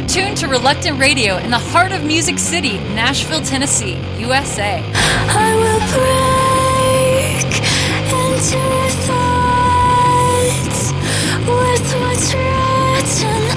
You're tuned to Reluctant Radio in the heart of Music City, Nashville, Tennessee, USA. I will break into thoughts with what's written.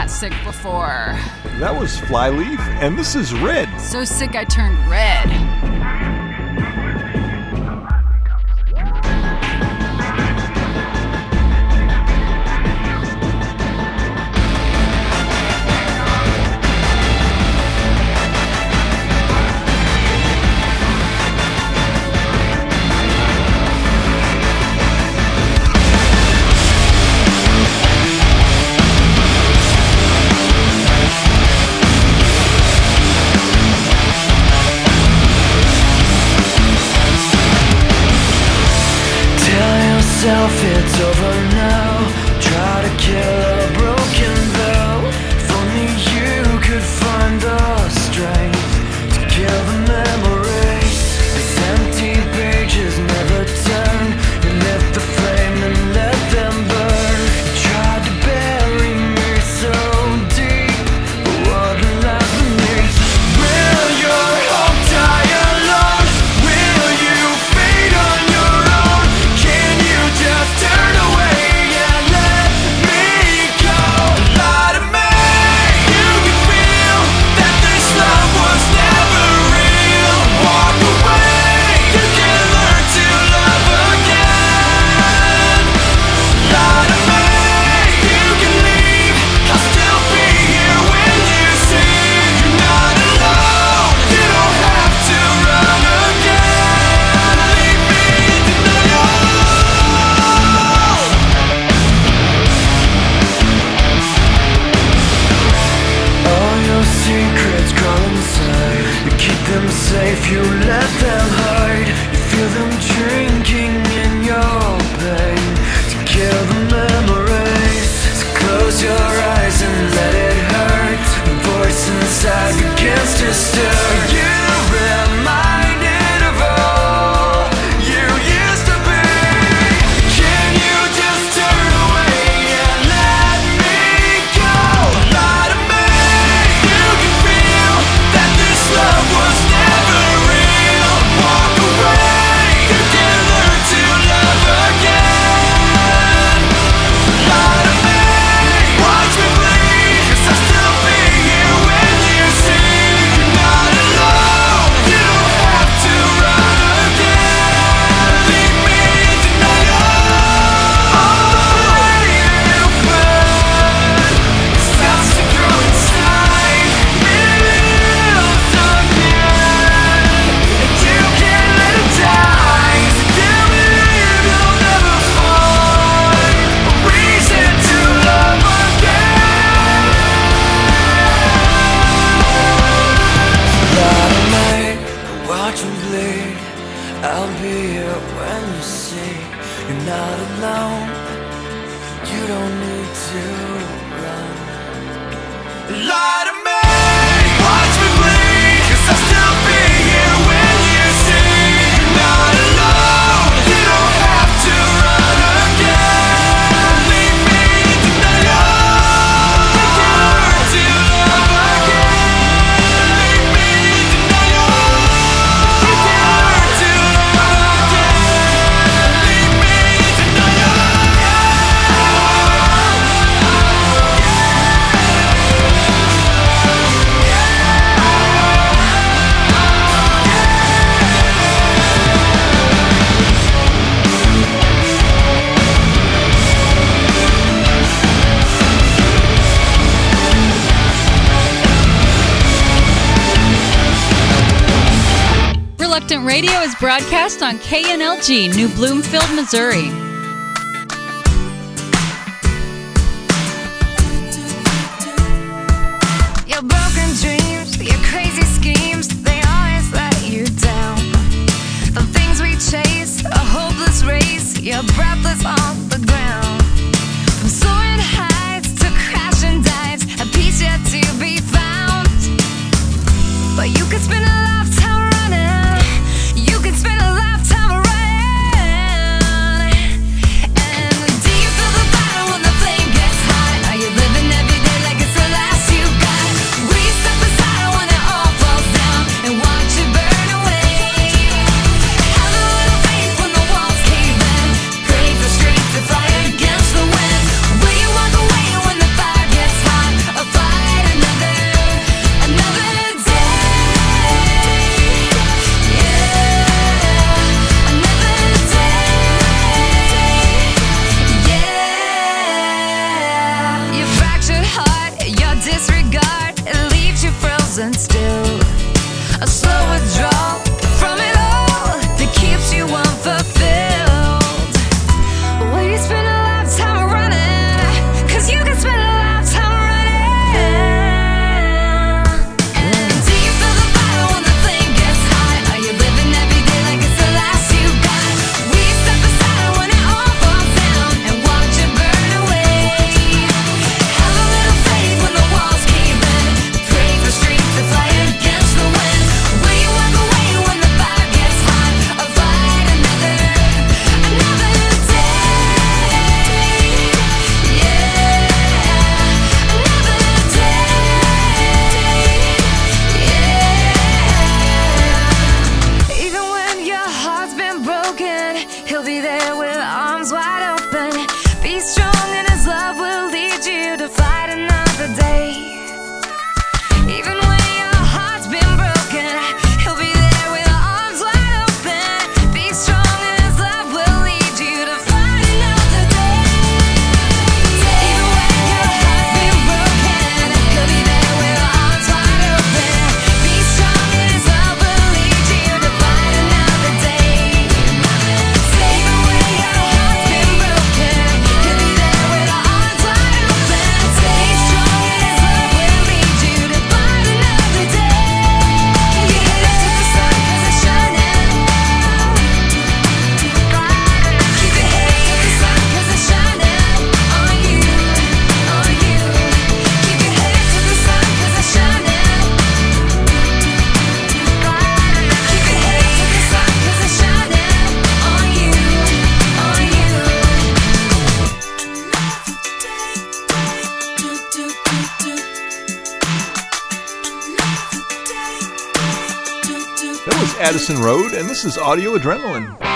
that sick before. That was Flyleaf, and this is Red. So sick I turned red. if you Radio is broadcast on KNLG, New Bloomfield, Missouri. Madison Road, and this is Audio Adrenaline.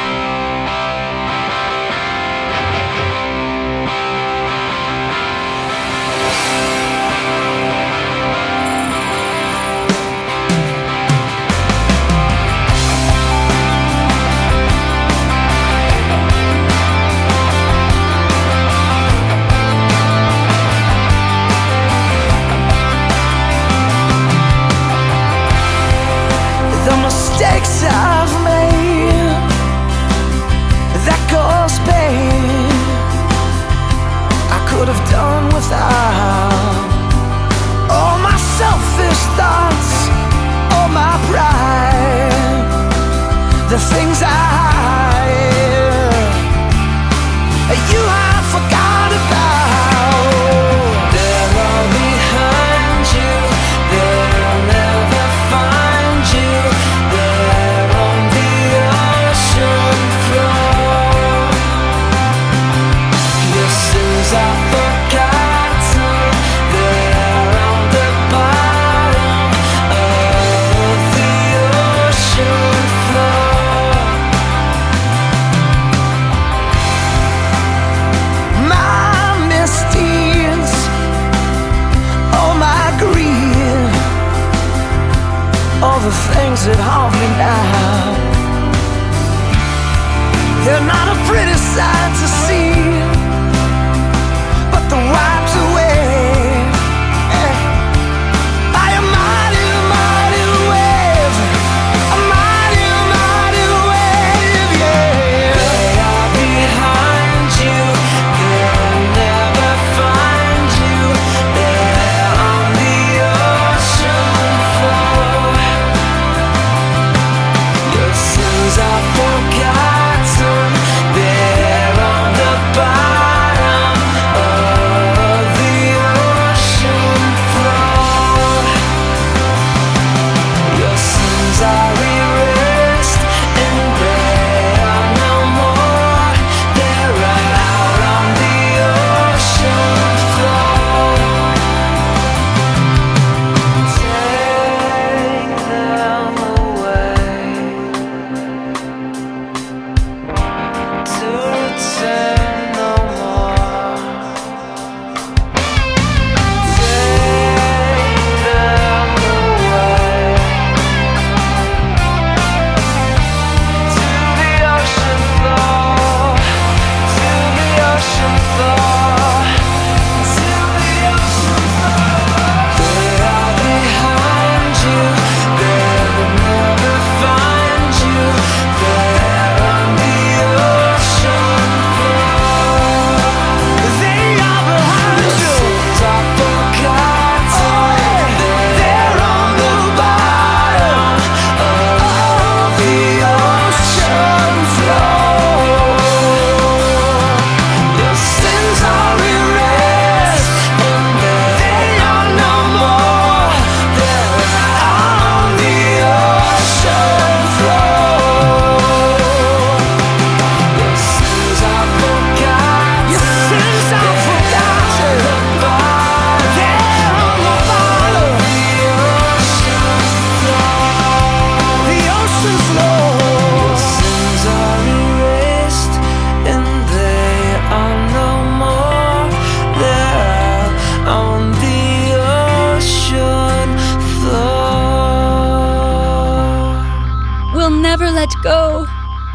Let go.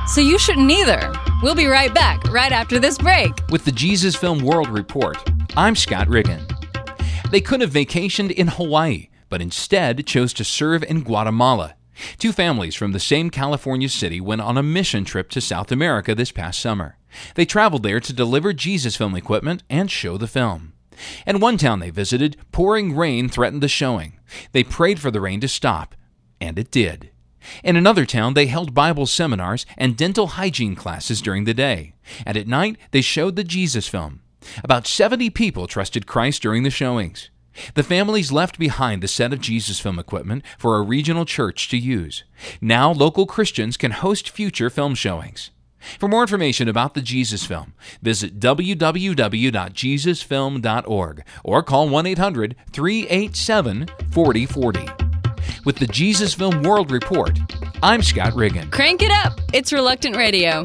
So you shouldn't either. We'll be right back right after this break. With the Jesus Film World Report, I'm Scott Riggin. They could have vacationed in Hawaii, but instead chose to serve in Guatemala. Two families from the same California city went on a mission trip to South America this past summer. They traveled there to deliver Jesus film equipment and show the film. In one town they visited, pouring rain threatened the showing. They prayed for the rain to stop, and it did. In another town, they held Bible seminars and dental hygiene classes during the day. And at night, they showed the Jesus film. About 70 people trusted Christ during the showings. The families left behind the set of Jesus film equipment for a regional church to use. Now, local Christians can host future film showings. For more information about the Jesus Film, visit www.jesusfilm.org or call 1 800 387 4040. With the Jesus Film World Report, I'm Scott Riggin. Crank it up. It's Reluctant Radio.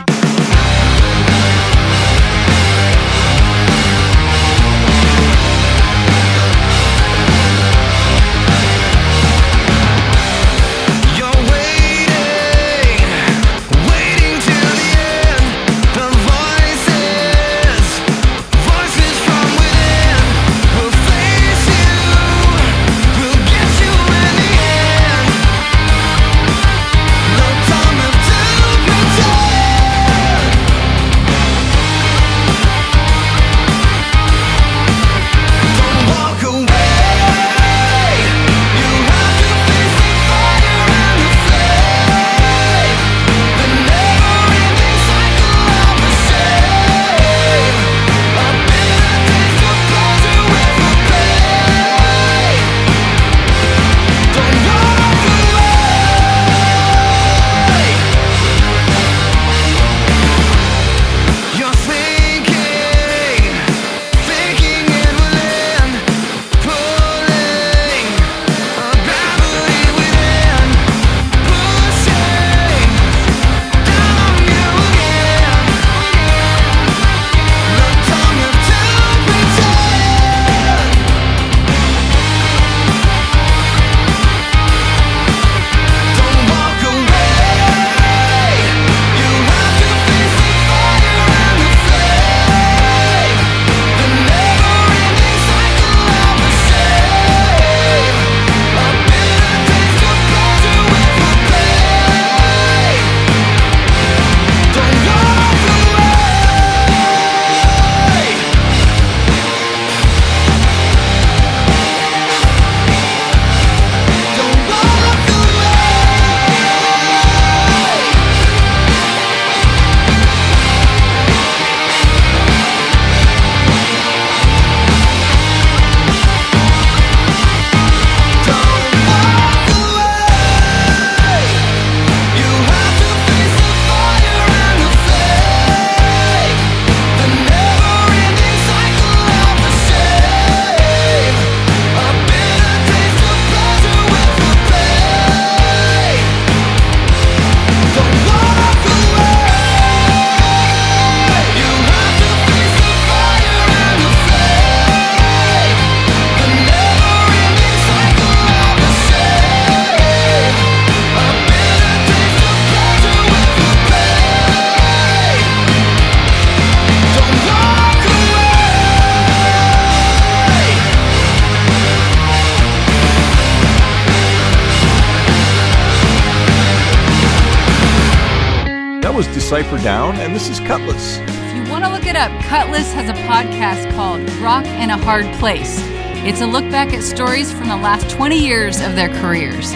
Cypher Down, and this is Kutless. If you want to look it up, Kutless has a podcast called Rock and a Hard Place. It's a look back at stories from the last 20 years of their careers.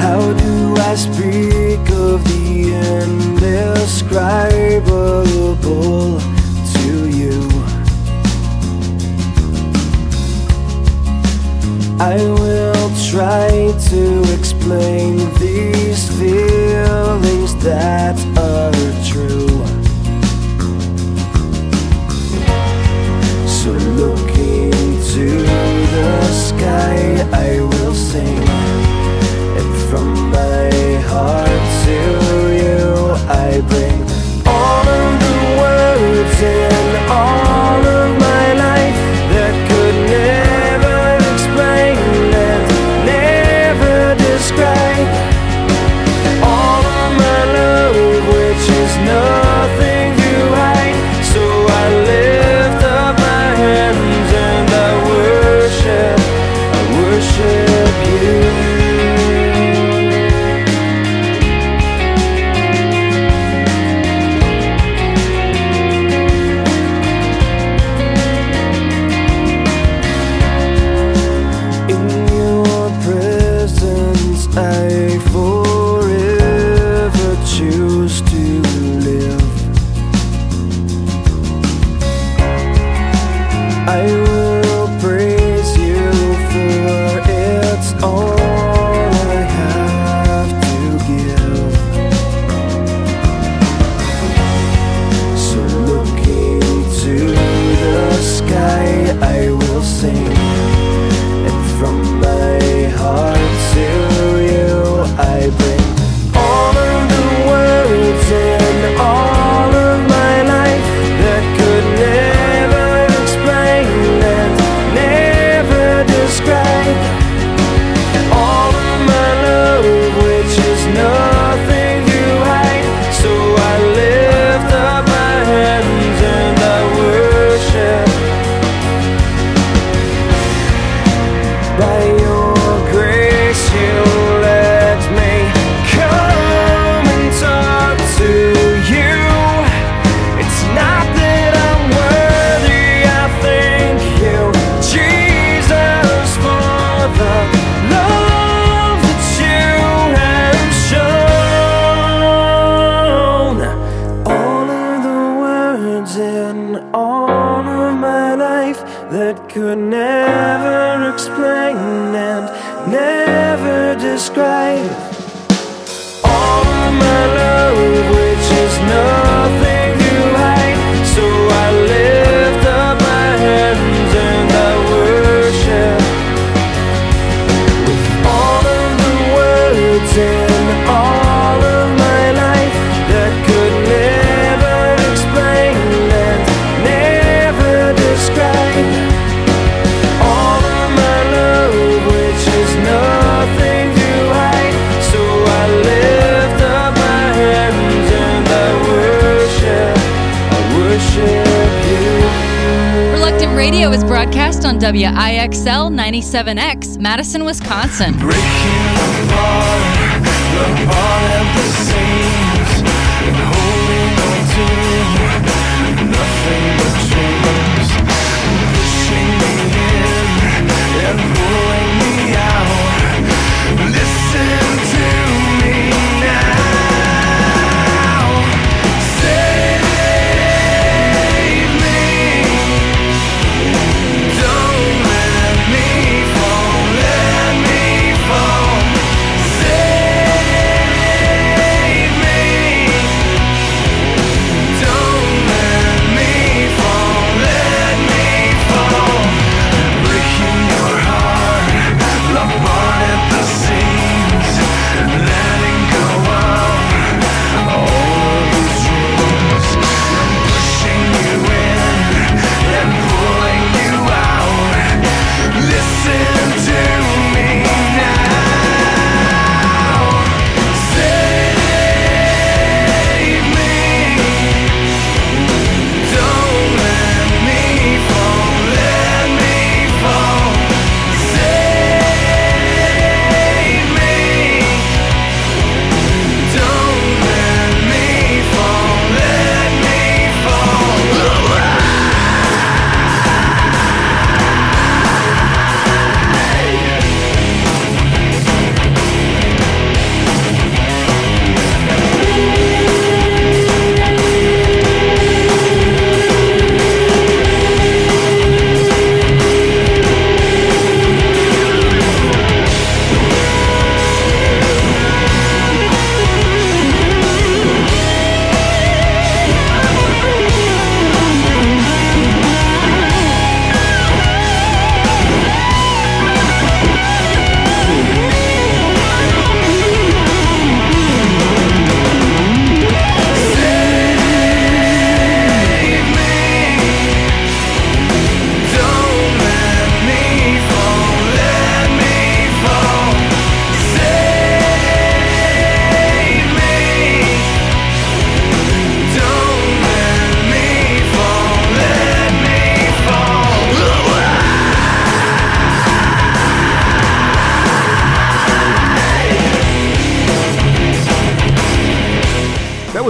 How do I speak of the indescribable to you? I will try to explain these feelings that are true. So look into the sky, I will sing. And from my heart to you, I bring. WIXL 97X, Madison, Wisconsin.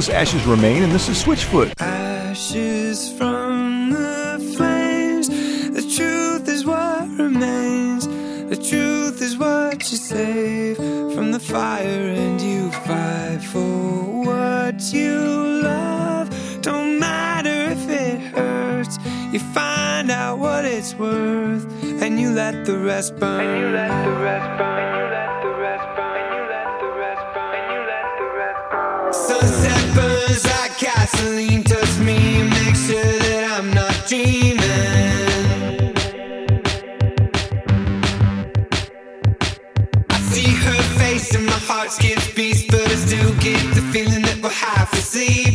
Those ashes remain, and this is Switchfoot. Ashes from the flames. The truth is what remains. The truth is what you save from the fire, and you fight for what you love. Don't matter if it hurts. You find out what it's worth, and you let the rest burn. Cause I gasoline touch me, make sure that I'm not dreaming. I see her face and my heart skips beats, but I still get the feeling that we're half asleep.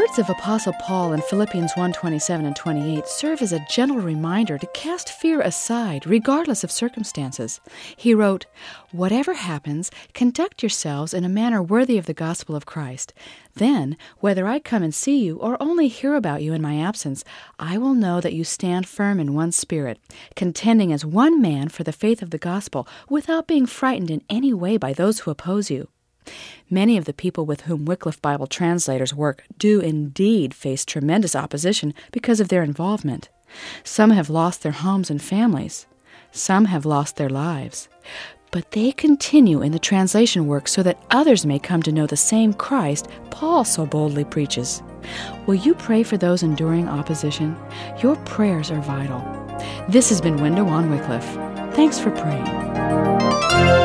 words of Apostle Paul in Philippians 1:27 and 28 serve as a gentle reminder to cast fear aside regardless of circumstances. He wrote, "Whatever happens, conduct yourselves in a manner worthy of the gospel of Christ. Then, whether I come and see you or only hear about you in my absence, I will know that you stand firm in one spirit, contending as one man for the faith of the gospel, without being frightened in any way by those who oppose you." Many of the people with whom Wycliffe Bible translators work do indeed face tremendous opposition because of their involvement. Some have lost their homes and families. Some have lost their lives. But they continue in the translation work so that others may come to know the same Christ Paul so boldly preaches. Will you pray for those enduring opposition? Your prayers are vital. This has been Window on Wycliffe. Thanks for praying.